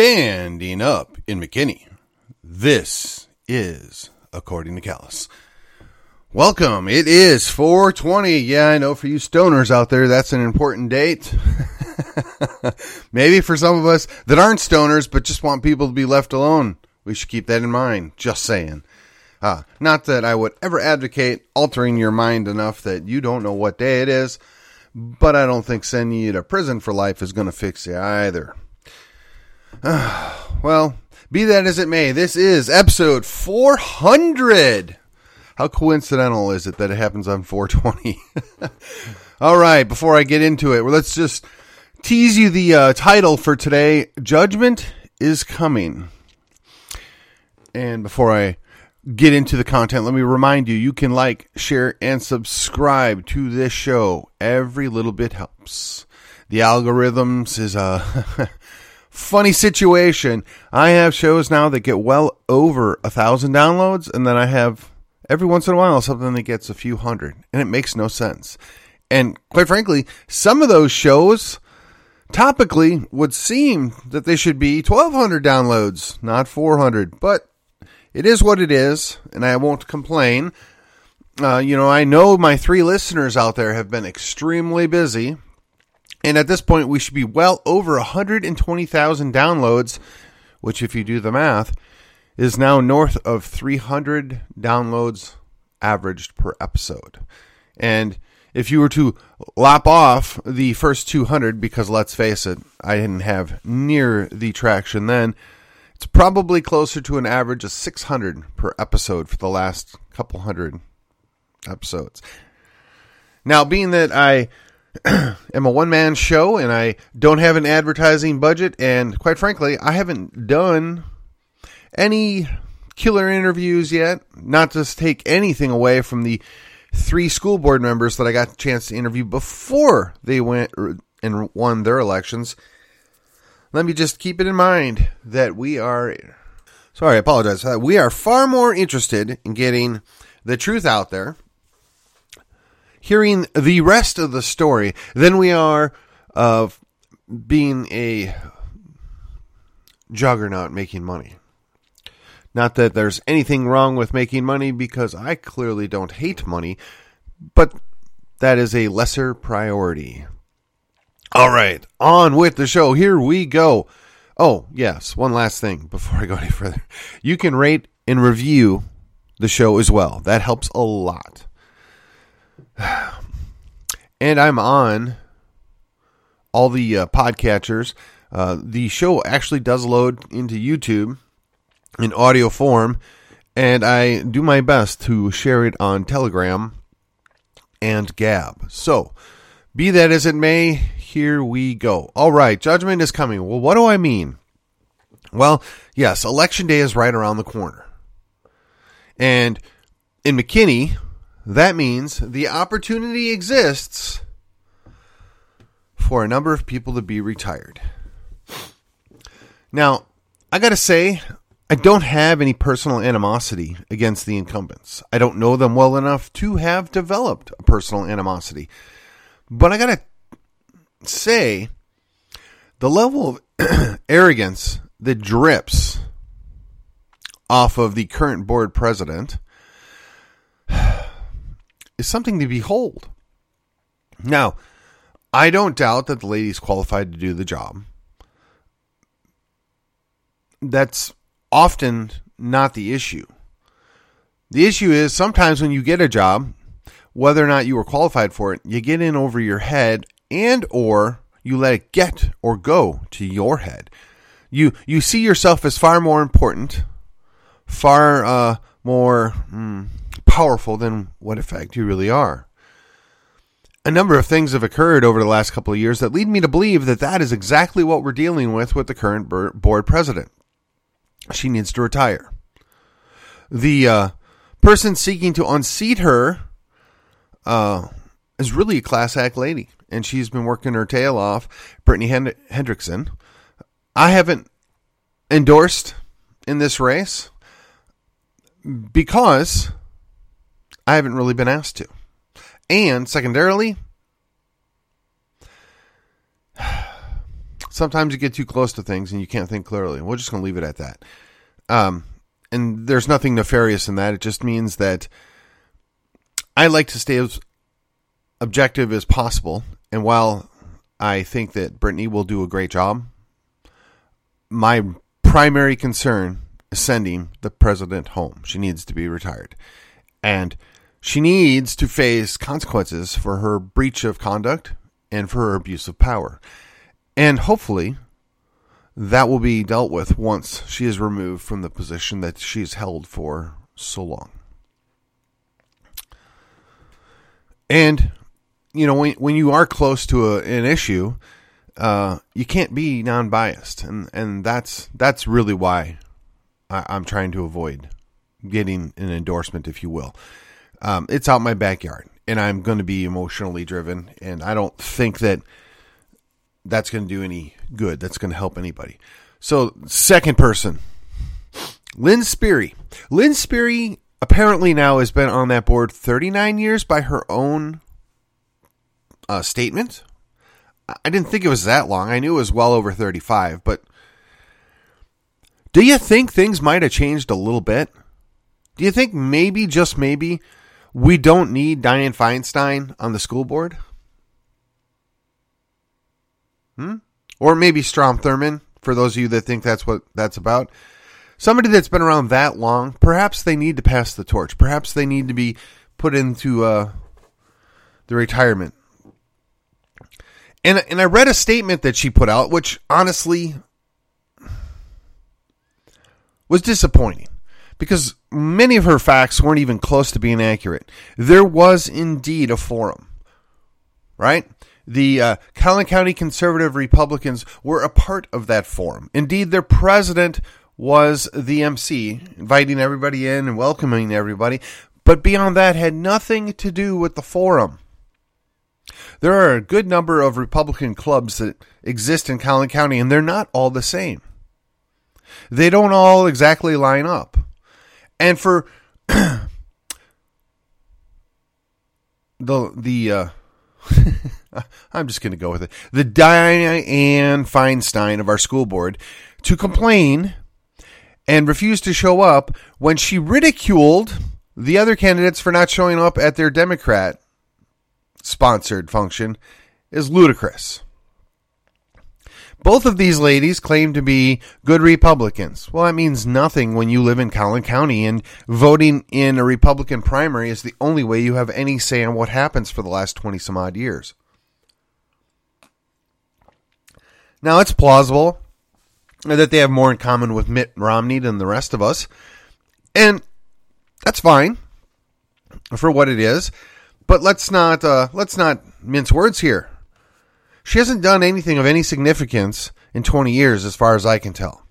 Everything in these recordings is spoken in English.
Standing up in McKinney. This is According to Callus. Welcome. It is 420. Yeah, I know for you stoners out there, that's an important date. Maybe for some of us that aren't stoners, but just want people to be left alone. We should keep that in mind. Just saying. Uh, not that I would ever advocate altering your mind enough that you don't know what day it is, but I don't think sending you to prison for life is going to fix you either. well, be that as it may, this is episode 400. How coincidental is it that it happens on 420? All right, before I get into it, well, let's just tease you the uh, title for today Judgment is Coming. And before I get into the content, let me remind you you can like, share, and subscribe to this show. Every little bit helps. The algorithms is a funny situation. I have shows now that get well over a thousand downloads, and then I have every once in a while something that gets a few hundred, and it makes no sense. And quite frankly, some of those shows topically would seem that they should be 1200 downloads, not 400, but it is what it is, and I won't complain. Uh, you know, I know my three listeners out there have been extremely busy, and at this point, we should be well over 120,000 downloads, which, if you do the math, is now north of 300 downloads averaged per episode. And if you were to lop off the first 200, because let's face it, I didn't have near the traction then, it's probably closer to an average of 600 per episode for the last couple hundred episodes. Now, being that I am a one man show and I don't have an advertising budget. And quite frankly, I haven't done any killer interviews yet. Not to take anything away from the three school board members that I got a chance to interview before they went and won their elections. Let me just keep it in mind that we are. Sorry, I apologize. Uh, we are far more interested in getting the truth out there hearing the rest of the story than we are of being a juggernaut making money. Not that there's anything wrong with making money because I clearly don't hate money, but that is a lesser priority. All right, on with the show. Here we go. Oh, yes, one last thing before I go any further. You can rate and review the show as well. That helps a lot. and I'm on all the uh, podcatchers. Uh, the show actually does load into YouTube in audio form, and I do my best to share it on Telegram and Gab. So, be that as it may, here we go. All right, judgment is coming. Well, what do I mean? Well, yes, election day is right around the corner. And in McKinney, that means the opportunity exists for a number of people to be retired. Now, I got to say, I don't have any personal animosity against the incumbents. I don't know them well enough to have developed a personal animosity. But I got to say, the level of arrogance that drips off of the current board president is something to behold. Now, I don't doubt that the lady's qualified to do the job. That's often not the issue. The issue is sometimes when you get a job, whether or not you were qualified for it, you get in over your head and or you let it get or go to your head. You you see yourself as far more important, far uh, more mm, powerful than what in fact you really are. A number of things have occurred over the last couple of years that lead me to believe that that is exactly what we're dealing with with the current board president. She needs to retire. The uh, person seeking to unseat her uh, is really a class act lady, and she's been working her tail off. Brittany Hend- Hendrickson. I haven't endorsed in this race because I haven't really been asked to. And secondarily, sometimes you get too close to things and you can't think clearly. We're just going to leave it at that. Um, and there's nothing nefarious in that. It just means that I like to stay as objective as possible. And while I think that Brittany will do a great job, my primary concern is sending the president home. She needs to be retired. And she needs to face consequences for her breach of conduct and for her abuse of power. And hopefully, that will be dealt with once she is removed from the position that she's held for so long. And, you know, when, when you are close to a, an issue, uh, you can't be non biased. And, and that's, that's really why I, I'm trying to avoid getting an endorsement, if you will. Um, it's out my backyard, and I'm going to be emotionally driven, and I don't think that that's going to do any good. That's going to help anybody. So, second person, Lynn Sperry. Lynn Sperry apparently now has been on that board 39 years by her own uh, statement. I didn't think it was that long. I knew it was well over 35, but do you think things might have changed a little bit? Do you think maybe, just maybe, we don't need Dianne Feinstein on the school board? Hmm? Or maybe Strom Thurmond, for those of you that think that's what that's about. Somebody that's been around that long, perhaps they need to pass the torch. Perhaps they need to be put into uh, the retirement. And and I read a statement that she put out, which honestly was disappointing because many of her facts weren't even close to being accurate. There was indeed a forum, right? The uh, Collin County Conservative Republicans were a part of that forum. Indeed, their president was the MC, inviting everybody in and welcoming everybody, but beyond that, had nothing to do with the forum. There are a good number of Republican clubs that exist in Collin County, and they're not all the same. They don't all exactly line up. And for the the uh, I'm just going to go with it. The Dianne Feinstein of our school board to complain and refuse to show up when she ridiculed the other candidates for not showing up at their Democrat sponsored function is ludicrous. Both of these ladies claim to be good Republicans. Well, that means nothing when you live in Collin County and voting in a Republican primary is the only way you have any say on what happens for the last 20 some odd years. Now, it's plausible that they have more in common with Mitt Romney than the rest of us. And that's fine for what it is. But let's not uh, let's not mince words here. She hasn't done anything of any significance in 20 years, as far as I can tell.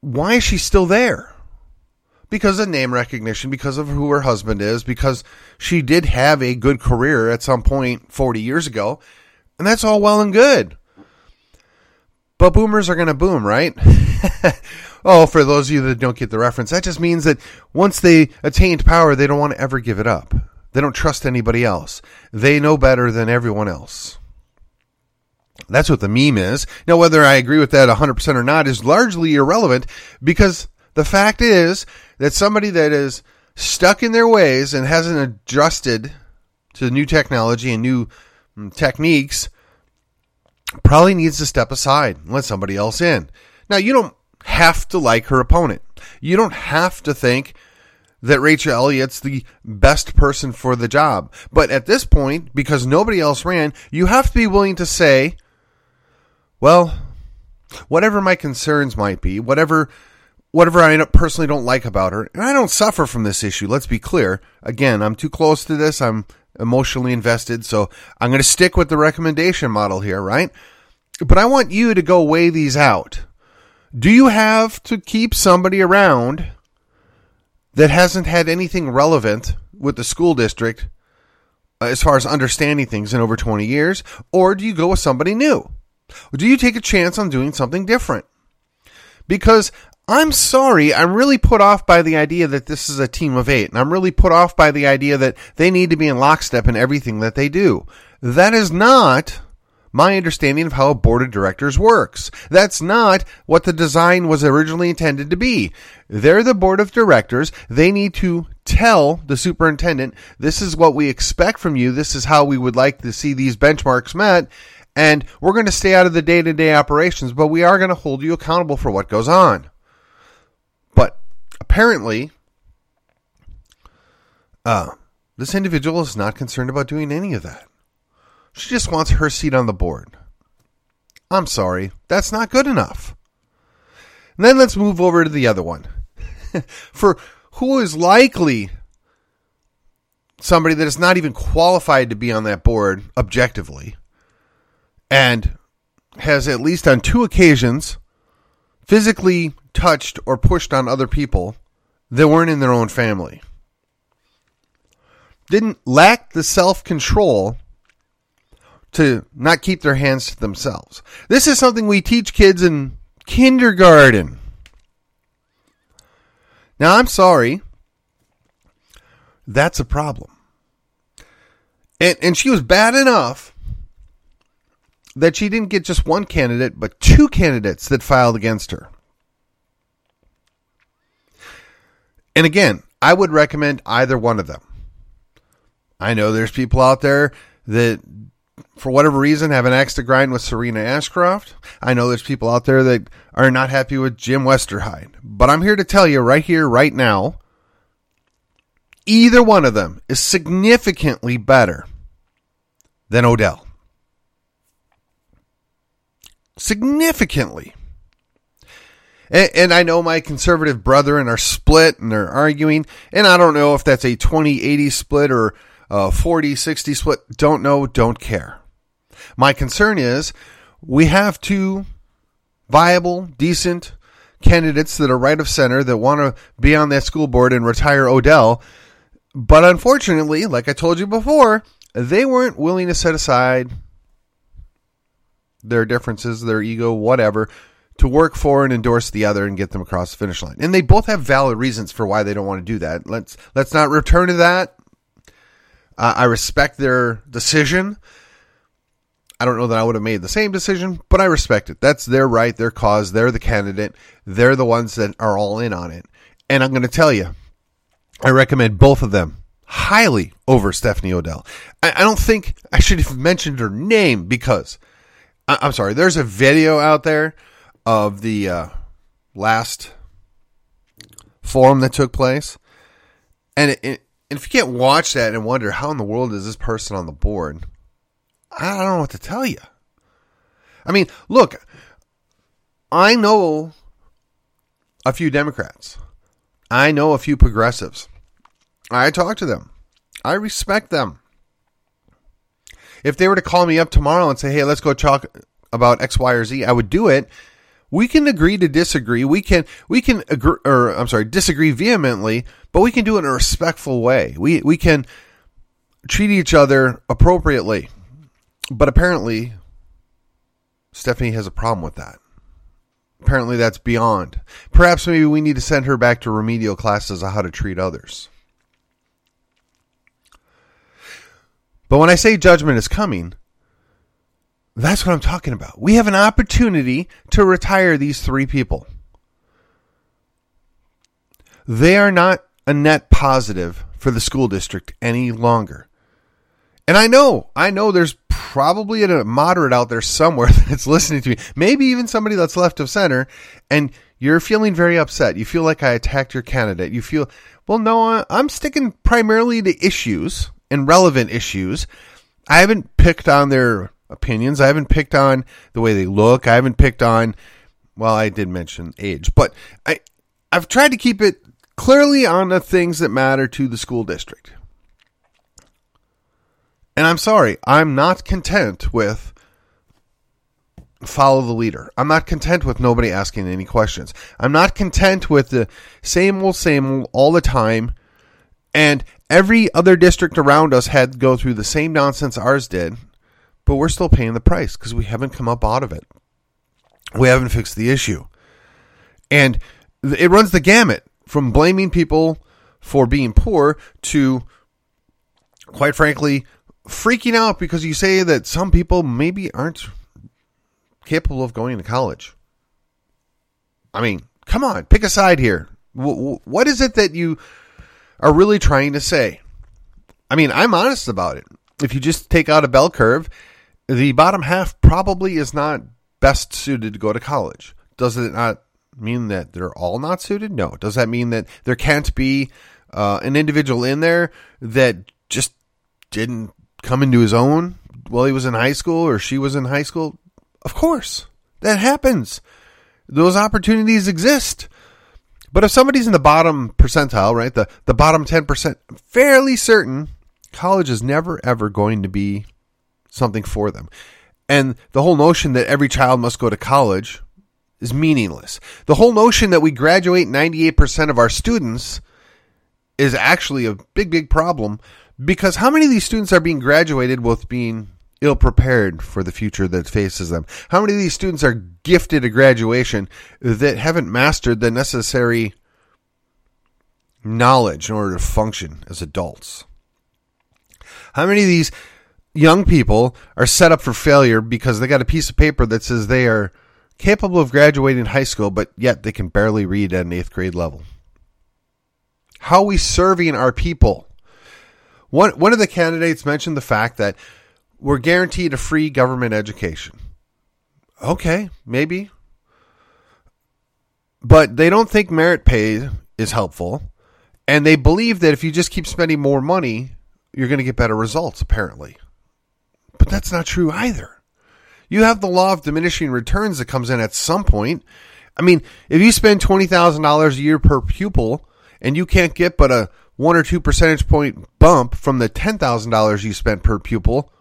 Why is she still there? Because of name recognition, because of who her husband is, because she did have a good career at some point 40 years ago, and that's all well and good. But boomers are going to boom, right? oh, for those of you that don't get the reference, that just means that once they attained power, they don't want to ever give it up. They don't trust anybody else. They know better than everyone else. That's what the meme is. Now, whether I agree with that 100% or not is largely irrelevant because the fact is that somebody that is stuck in their ways and hasn't adjusted to new technology and new mm, techniques probably needs to step aside and let somebody else in. Now, you don't have to like her opponent. You don't have to think that Rachel Elliott's the best person for the job. But at this point, because nobody else ran, you have to be willing to say, well, whatever my concerns might be, whatever whatever I personally don't like about her, and I don't suffer from this issue, let's be clear. Again, I'm too close to this. I'm emotionally invested, so I'm going to stick with the recommendation model here, right? But I want you to go weigh these out. Do you have to keep somebody around that hasn't had anything relevant with the school district uh, as far as understanding things in over 20 years? Or do you go with somebody new? Or do you take a chance on doing something different? Because I'm sorry, I'm really put off by the idea that this is a team of eight. And I'm really put off by the idea that they need to be in lockstep in everything that they do. That is not my understanding of how a board of directors works. That's not what the design was originally intended to be. They're the board of directors. They need to tell the superintendent, this is what we expect from you. This is how we would like to see these benchmarks met. And we're going to stay out of the day to day operations, but we are going to hold you accountable for what goes on. But apparently, uh, this individual is not concerned about doing any of that. She just wants her seat on the board. I'm sorry, that's not good enough. And then let's move over to the other one. For who is likely somebody that is not even qualified to be on that board objectively and has at least on two occasions physically touched or pushed on other people that weren't in their own family. Didn't lack the self control to not keep their hands to themselves. This is something we teach kids in kindergarten. Now, I'm sorry. That's a problem. And, and she was bad enough that she didn't get just one candidate, but two candidates that filed against her. And again, I would recommend either one of them. I know there's people out there that, for whatever reason, have an axe to grind with Serena Ashcroft. I know there's people out there that are not happy with Jim Westerheide. But I'm here to tell you right here, right now, either one of them is significantly better than Odell. Significantly. And, and, I know my conservative brethren are split and they're arguing, and I don't know if that's a 20 80 split or a 40 60 split. Don't know, don't care. My concern is we have two viable, decent candidates that are right of center that want to be on that school board and retire Odell. But unfortunately, like I told you before, they weren't willing to set aside their differences, their ego, whatever, to work for and endorse the other and get them across the finish line. And they both have valid reasons for why they don't want to do that. Let's let's not return to that. Uh, I respect their decision. I don't know that I would have made the same decision, but I respect it. That's their right, their cause. They're the candidate. They're the ones that are all in on it. And I'm going to tell you, I recommend both of them highly over Stephanie Odell. I, I don't think I should have mentioned her name because I, am sorry. There's a video out there of the uh, last forum that took place, and, it, it, and if you can't watch that and wonder how in the world is this person on the board, I don't know what to tell you. I mean, look, I know a few Democrats. I know a few progressives. I talk to them. I respect them. If they were to call me up tomorrow and say, "Hey, let's go talk about X, Y, or Z," I would do it. We can agree to disagree. We can we can agree, or I'm sorry, disagree vehemently, but we can do it in a respectful way. We we can treat each other appropriately. But apparently, Stephanie has a problem with that. Apparently, that's beyond. Perhaps maybe we need to send her back to remedial classes on how to treat others. But when I say judgment is coming, that's what I'm talking about. We have an opportunity to retire these three people. They are not a net positive for the school district any longer. And I know, I know there's probably a moderate out there somewhere that's listening to me, maybe even somebody that's left of center, and you're feeling very upset. You feel like I attacked your candidate. You feel, well, no, I'm sticking primarily to issues and relevant issues. I haven't picked on their opinions. I haven't picked on the way they look. I haven't picked on, well, I did mention age, but I, I've tried to keep it clearly on the things that matter to the school district. And I'm sorry, I'm not content with follow the leader. I'm not content with nobody asking any questions. I'm not content with the same old, same old all the time. And every other district around us had to go through the same nonsense ours did, but we're still paying the price because we haven't come up out of it. We haven't fixed the issue. And it runs the gamut from blaming people for being poor to, quite frankly, freaking out because you say that some people maybe aren't capable of going to college. I mean, come on, pick a side here. What is it that you are really trying to say? I mean, I'm honest about it. If you just take out a bell curve, the bottom half probably is not best suited to go to college. Does it not mean that they're all not suited? No. Does that mean that there can't be uh, an individual in there that just didn't come into his own while he was in high school or she was in high school? Of course. That happens. Those opportunities exist. But if somebody's in the bottom percentile, right, the, the bottom 10%, I'm fairly certain college is never, ever going to be something for them. And the whole notion that every child must go to college is meaningless. The whole notion that we graduate 98% of our students is actually a big, big problem because how many of these students are being graduated with being ill prepared for the future that faces them? How many of these students are gifted a graduation that haven't mastered the necessary knowledge in order to function as adults? How many of these young people are set up for failure because they got a piece of paper that says they are capable of graduating high school, but yet they can barely read at an eighth grade level? How are we serving our people? One, one of the candidates mentioned the fact that we're guaranteed a free government education. Okay, maybe. But they don't think merit pay is helpful. And they believe that if you just keep spending more money, you're going to get better results, apparently. But that's not true either. You have the law of diminishing returns that comes in at some point. I mean, if you spend $20,000 a year per pupil and you can't get but a one or two percentage point bump from the $10,000 you spent per pupil,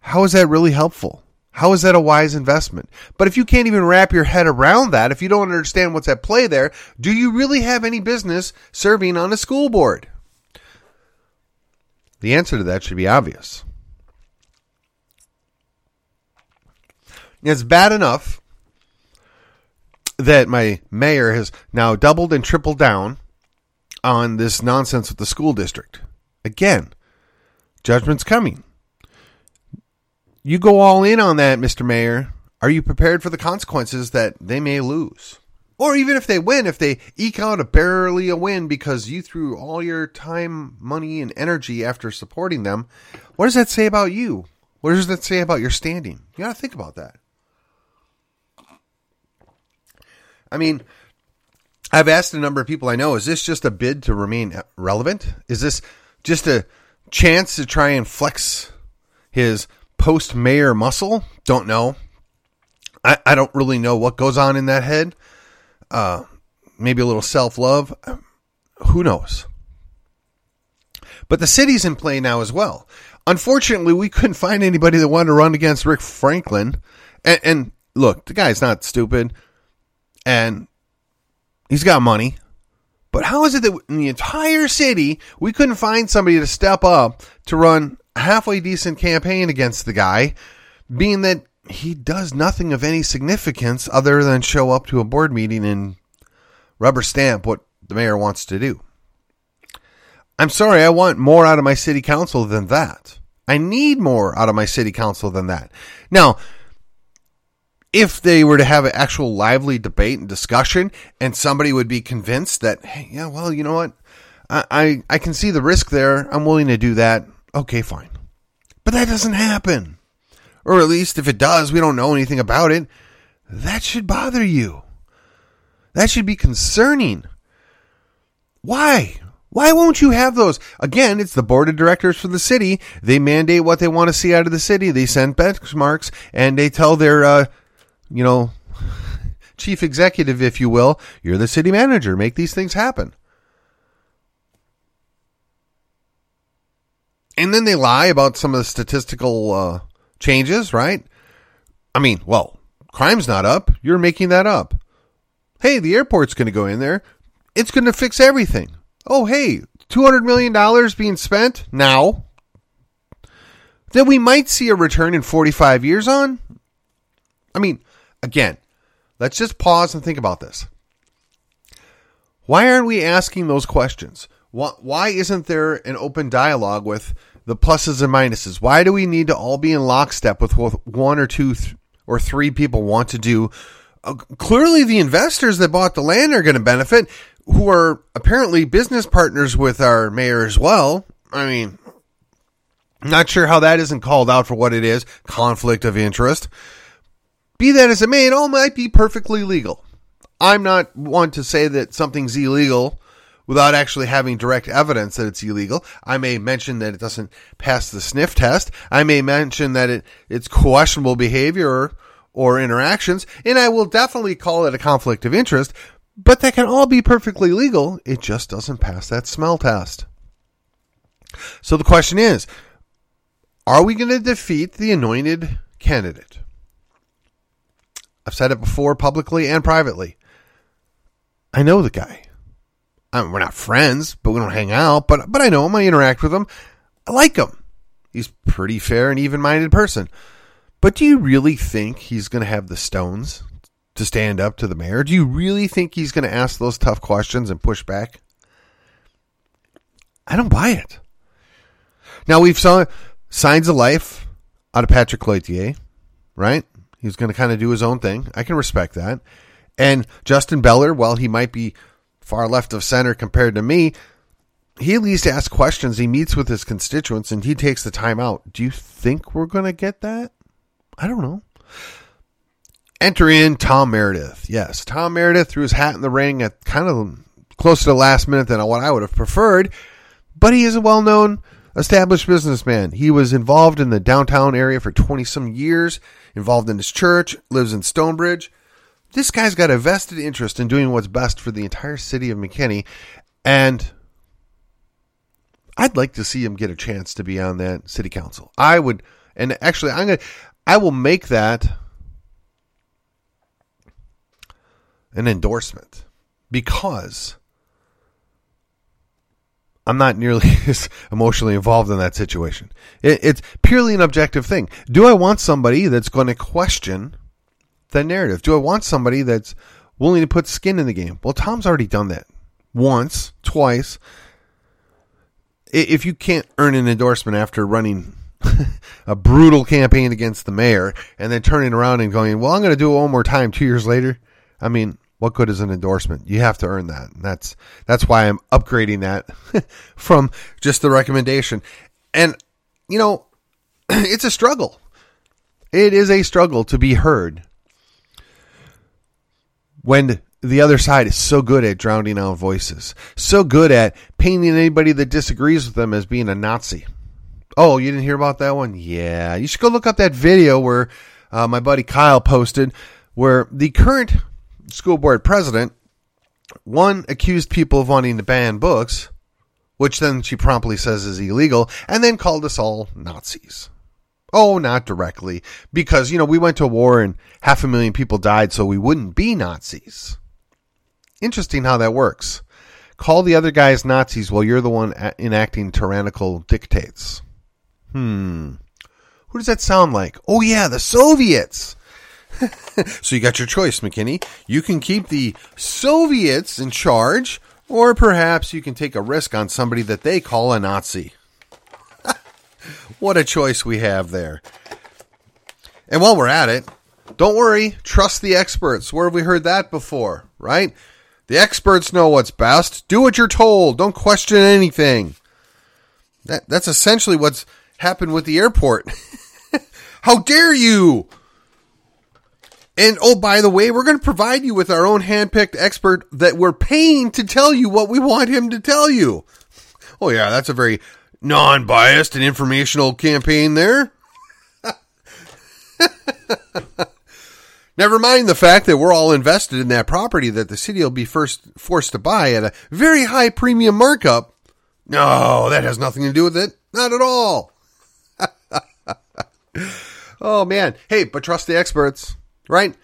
how is that really helpful? How is that a wise investment? But if you can't even wrap your head around that, if you don't understand what's at play there, do you really have any business serving on a school board? The answer to that should be obvious. It's bad enough that my mayor has now doubled and tripled down on this nonsense with the school district. Again, judgment's coming. You go all in on that, Mr. Mayor. Are you prepared for the consequences that they may lose? Or even if they win, if they eke out a barely a win because you threw all your time, money, and energy after supporting them, what does that say about you? What does that say about your standing? You got to think about that. I mean, I've asked a number of people I know, is this just a bid to remain relevant? Is this just a chance to try and flex his post mayor muscle? Don't know. I, I don't really know what goes on in that head. Uh, maybe a little self love. Who knows? But the city's in play now as well. Unfortunately, we couldn't find anybody that wanted to run against Rick Franklin. And, and look, the guy's not stupid. And He's got money. But how is it that in the entire city we couldn't find somebody to step up to run a halfway decent campaign against the guy, being that he does nothing of any significance other than show up to a board meeting and rubber stamp what the mayor wants to do? I'm sorry, I want more out of my city council than that. I need more out of my city council than that. Now, if they were to have an actual lively debate and discussion and somebody would be convinced that, hey, yeah, well, you know what? I, I, I can see the risk there. I'm willing to do that. Okay, fine. But that doesn't happen. Or at least if it does, we don't know anything about it. That should bother you. That should be concerning. Why? Why won't you have those? Again, it's the board of directors for the city. They mandate what they want to see out of the city. They send benchmarks and they tell their uh, you know, chief executive, if you will. You're the city manager. Make these things happen. And then they lie about some of the statistical uh, changes, right? I mean, well, crime's not up. You're making that up. Hey, the airport's going to go in there. It's going to fix everything. Oh, hey, $200 million being spent now that we might see a return in 45 years on. I mean, Again, let's just pause and think about this. Why aren't we asking those questions? Why isn't there an open dialogue with the pluses and minuses. Why do we need to all be in lockstep with what one or two th- or three people want to do? Uh, clearly, the investors that bought the land are going to benefit, who are apparently business partners with our mayor as well. I mean, not sure how that isn't called out for what it is conflict of interest. Be that as it may, it all might be perfectly legal. I'm not one to say that something's illegal without actually having direct evidence that it's illegal. I may mention that it doesn't pass the sniff test. I may mention that it, it's questionable behavior or, or interactions, and I will definitely call it a conflict of interest, but that can all be perfectly legal. It just doesn't pass that smell test. So the question is, are we going to defeat the anointed candidate? I've said it before publicly and privately. I know the guy. I mean, we're not friends, but we don't hang out. But but I know him. I interact with him. I like him. He's pretty fair and even-minded person. But do you really think he's going to have the stones to stand up to the mayor? Do you really think he's going to ask those tough questions and push back? I don't buy it. Now we've saw signs of life out of Patrick Cloutier, right? He's going to kind of do his own thing. I can respect that. And Justin Beller, while he might be far left of center compared to me, he at least asks questions. He meets with his constituents and he takes the time out. Do you think we're going to get that? I don't know. Enter in Tom Meredith. Yes, Tom Meredith threw his hat in the ring at kind of close to the last minute than what I would have preferred, but he is a well known established businessman. He was involved in the downtown area for 20 some years, involved in his church, lives in Stonebridge. This guy's got a vested interest in doing what's best for the entire city of McKinney, and I'd like to see him get a chance to be on that city council. I would, and actually, I'm gonna, I will make that an endorsement because I'm not nearly as emotionally involved in that situation. It, it's purely an objective thing. Do I want somebody that's going to question the narrative? Do I want somebody that's willing to put skin in the game? Well, Tom's already done that once, twice. If you can't earn an endorsement after running a brutal campaign against the mayor and then turning around and going, well, I'm going to do it one more time two years later. I mean, what good is an endorsement? You have to earn that. And that's that's why I'm upgrading that from just the recommendation. And you know, it's a struggle. It is a struggle to be heard when the other side is so good at drowning out voices, so good at painting anybody that disagrees with them as being a Nazi. Oh, you didn't hear about that one? Yeah, you should go look up that video where uh, my buddy Kyle posted, where the current school board president one accused people of wanting to ban books, which then she promptly says is illegal, and then called us all Nazis. Oh, not directly, because, you know, we went to war and half a million people died so we wouldn't be Nazis. Interesting how that works. Call the other guys Nazis while you're the one enacting tyrannical dictates. Hmm. Who does that sound like? Oh, yeah, the Soviets. so you got your choice, McKinney. You can keep the Soviets in charge, or perhaps you can take a risk on somebody that they call a Nazi. What a choice we have there. And while we're at it, don't worry, trust the experts. Where have we heard that before, right? The experts know what's best. Do what you're told. Don't question anything. That, that's essentially what's happened with the airport. How dare you? And oh, by the way, we're going to provide you with our own handpicked expert that we're paying to tell you what we want him to tell you. Oh, yeah, that's a very non biased and informational campaign there. Never mind the fact that we're all invested in that property that the city will be first forced to buy at a very high premium markup. No, that has nothing to do with it. Not at all. oh man. Hey, but trust the experts, right?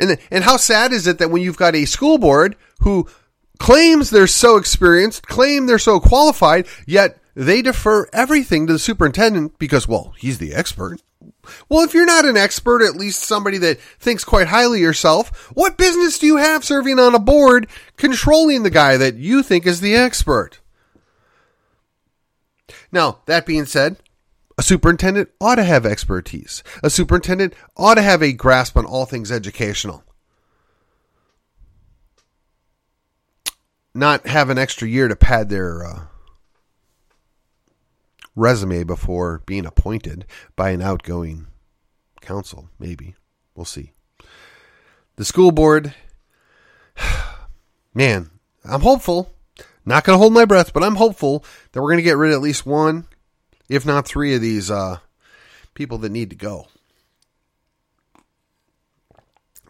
And and how sad is it that when you've got a school board who claims they're so experienced, claim they're so qualified, yet they defer everything to the superintendent because, well, he's the expert. Well, if you're not an expert, at least somebody that thinks quite highly of yourself, what business do you have serving on a board controlling the guy that you think is the expert? Now, that being said, a superintendent ought to have expertise. A superintendent ought to have a grasp on all things educational. Not have an extra year to pad their uh, resume before being appointed by an outgoing council, maybe. We'll see. The school board, man, I'm hopeful. Not going to hold my breath, but I'm hopeful that we're going to get rid of at least one, if not three of these uh, people that need to go.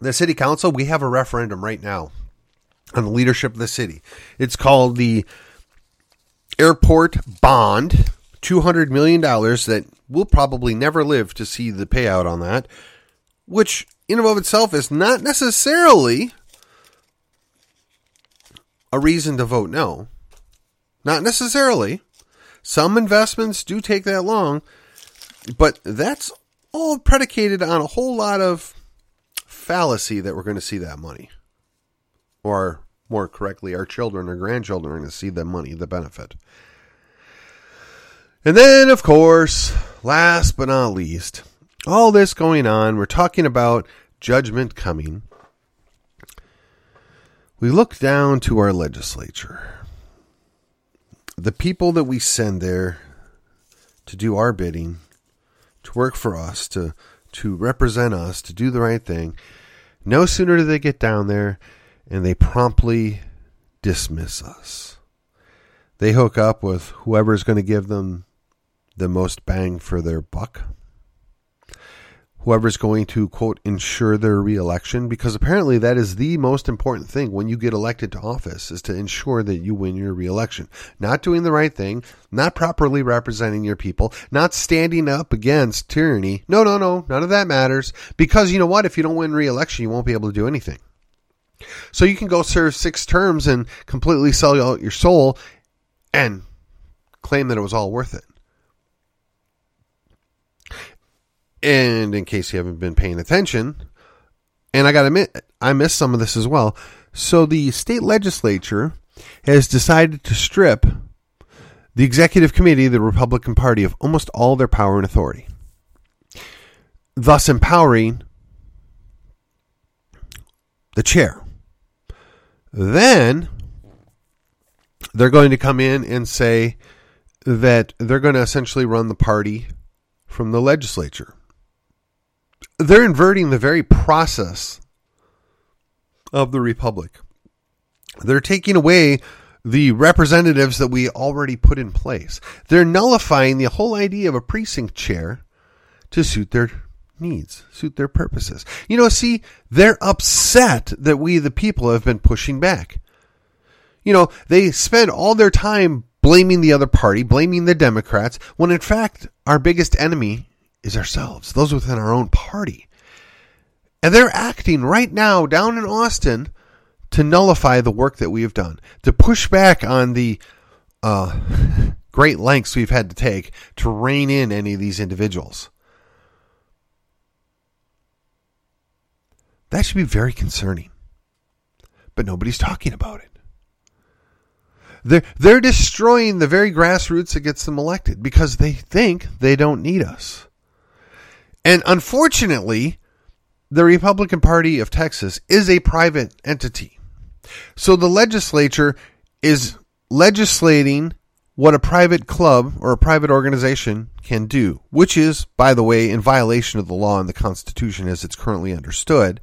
The city council, we have a referendum right now on the leadership of the city. It's called the airport bond, $200 million that we'll probably never live to see the payout on that, which in and of itself is not necessarily a reason to vote no. Not necessarily. Some investments do take that long, but that's all predicated on a whole lot of fallacy that we're going to see that money. Or more correctly, our children or grandchildren are going to see the money, the benefit. And then, of course, last but not least, all this going on, we're talking about judgment coming. We look down to our legislature. The people that we send there to do our bidding, to work for us, to to represent us, to do the right thing. No sooner do they get down there and they promptly dismiss us. They hook up with whoever's going to give them the most bang for their buck whoever's going to quote ensure their reelection because apparently that is the most important thing when you get elected to office is to ensure that you win your reelection. Not doing the right thing not properly representing your people not standing up against tyranny. No no no none of that matters because you know what? If you don't win reelection you won't be able to do anything. So you can go serve six terms and completely sell out your soul and claim that it was all worth it And in case you haven't been paying attention, and I got to admit, I missed some of this as well. So the state legislature has decided to strip the executive committee the Republican Party of almost all their power and authority, thus empowering the chair. Then they're going to come in and say that they're going to essentially run the party from the legislature they're inverting the very process of the republic. They're taking away the representatives that we already put in place. They're nullifying the whole idea of a precinct chair to suit their needs, suit their purposes. You know, see, they're upset that we, the people, have been pushing back. You know, they spend all their time blaming the other party, blaming the Democrats, when in fact, our biggest enemy is ourselves, those within our own party. And they're acting right now down in Austin to nullify the work that we have done, to push back on the uh, great lengths we've had to take to rein in any of these individuals. That should be very concerning. But nobody's talking about it. They're, they're destroying the very grassroots that gets them elected because they think they don't need us. And unfortunately, the Republican Party of Texas is a private entity. So the legislature is legislating what a private club or a private organization can do, which is, by the way, in violation of the law and the Constitution as it's currently understood.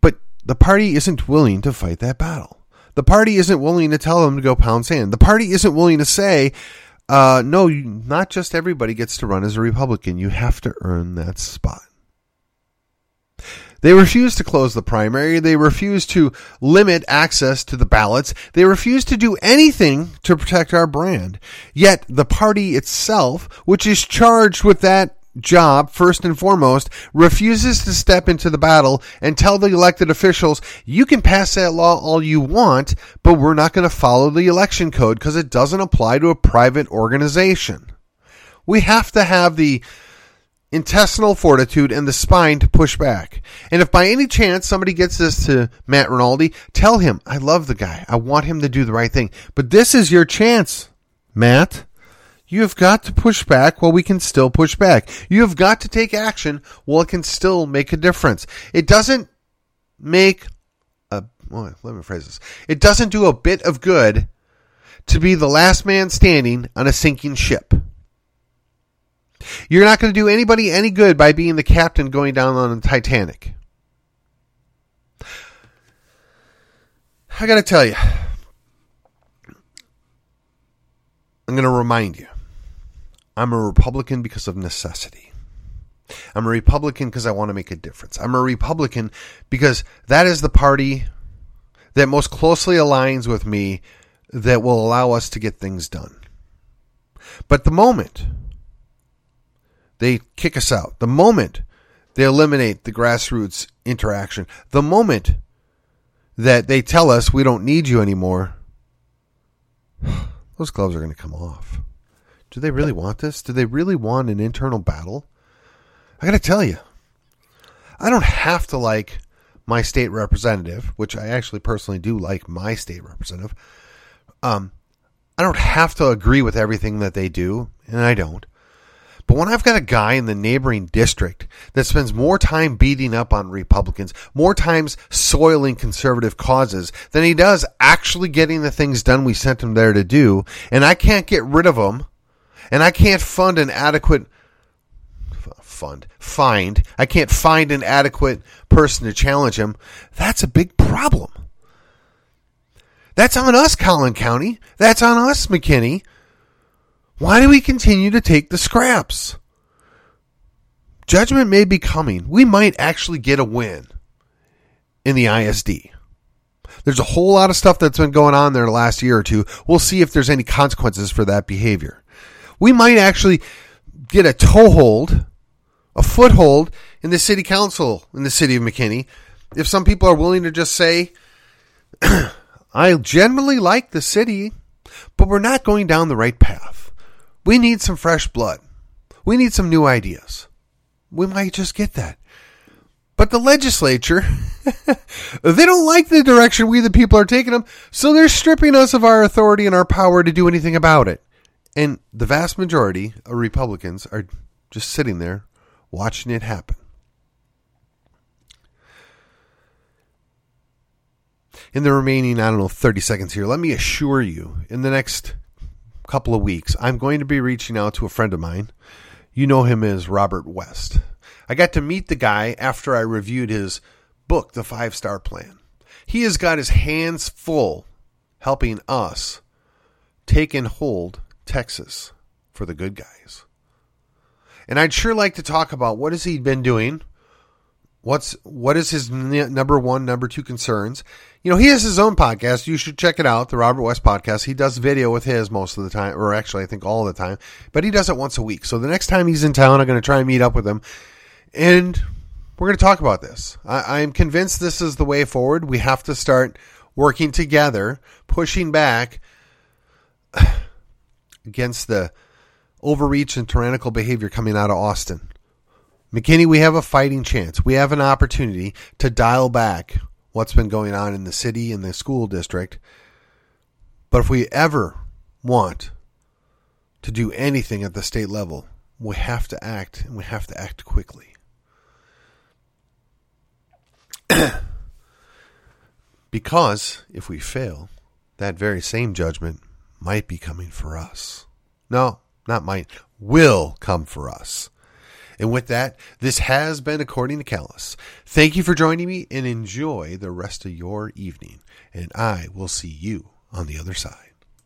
But the party isn't willing to fight that battle. The party isn't willing to tell them to go pound sand. The party isn't willing to say, uh, no, not just everybody gets to run as a Republican. You have to earn that spot. They refuse to close the primary. They refuse to limit access to the ballots. They refuse to do anything to protect our brand. Yet the party itself, which is charged with that job, first and foremost, refuses to step into the battle and tell the elected officials, you can pass that law all you want, but we're not going to follow the election code because it doesn't apply to a private organization. We have to have the intestinal fortitude and the spine to push back. And if by any chance somebody gets this to Matt Rinaldi, tell him, I love the guy. I want him to do the right thing. But this is your chance. Matt, you have got to push back while we can still push back. You have got to take action while it can still make a difference. It doesn't make a, well, let me phrase this. It doesn't do a bit of good to be the last man standing on a sinking ship. You're not going to do anybody any good by being the captain going down on the Titanic. I got to tell you, I'm going to remind you I'm a Republican because of necessity. I'm a Republican because I want to make a difference. I'm a Republican because that is the party that most closely aligns with me that will allow us to get things done. But the moment they kick us out, the moment they eliminate the grassroots interaction, the moment that they tell us we don't need you anymore, those gloves are going to come off. Do they really want this? Do they really want an internal battle? I got to tell you, I don't have to like my state representative, which I actually personally do like my state representative. Um, I don't have to agree with everything that they do, and I don't. But when I've got a guy in the neighboring district that spends more time beating up on Republicans, more times soiling conservative causes than he does actually getting the things done we sent him there to do, and I can't get rid of him, and I can't fund an adequate fund find I can't find an adequate person to challenge him, that's a big problem. That's on us, Collin County. That's on us, McKinney. Why do we continue to take the scraps? Judgment may be coming. We might actually get a win in the ISD. There's a whole lot of stuff that's been going on there the last year or two. We'll see if there's any consequences for that behavior. We might actually get a toehold, a foothold in the city council in the city of McKinney if some people are willing to just say, I generally like the city, but we're not going down the right path. We need some fresh blood. We need some new ideas. We might just get that. But the legislature, they don't like the direction we, the people, are taking them, so they're stripping us of our authority and our power to do anything about it. And the vast majority of Republicans are just sitting there watching it happen. In the remaining, I don't know, 30 seconds here, let me assure you, in the next couple of weeks, I'm going to be reaching out to a friend of mine. You know him as Robert West. I got to meet the guy after I reviewed his book, The Five Star Plan. He has got his hands full helping us take and hold Texas for the good guys. And I'd sure like to talk about what has he been doing? What's what is his n- number one number two concerns? You know he has his own podcast. You should check it out the robert west podcast. He does video with his most of the time or actually i think all the time but he does it once a week. So the next time he's in town i'm going to try and meet up with him. And we're going to talk about this. I, i'm convinced this is the way forward. We have to start working together pushing back against the overreach and tyrannical behavior coming out of austin McKinney, we have a fighting chance. We have an opportunity to dial back what's been going on in the city and the school district. But if we ever want to do anything at the state level, we have to act and we have to act quickly. because if we fail, that very same judgment might be coming for us. No, not might, will come for us. And with that, this has been According to Callus. Thank you for joining me and enjoy the rest of your evening. And I will see you on the other side.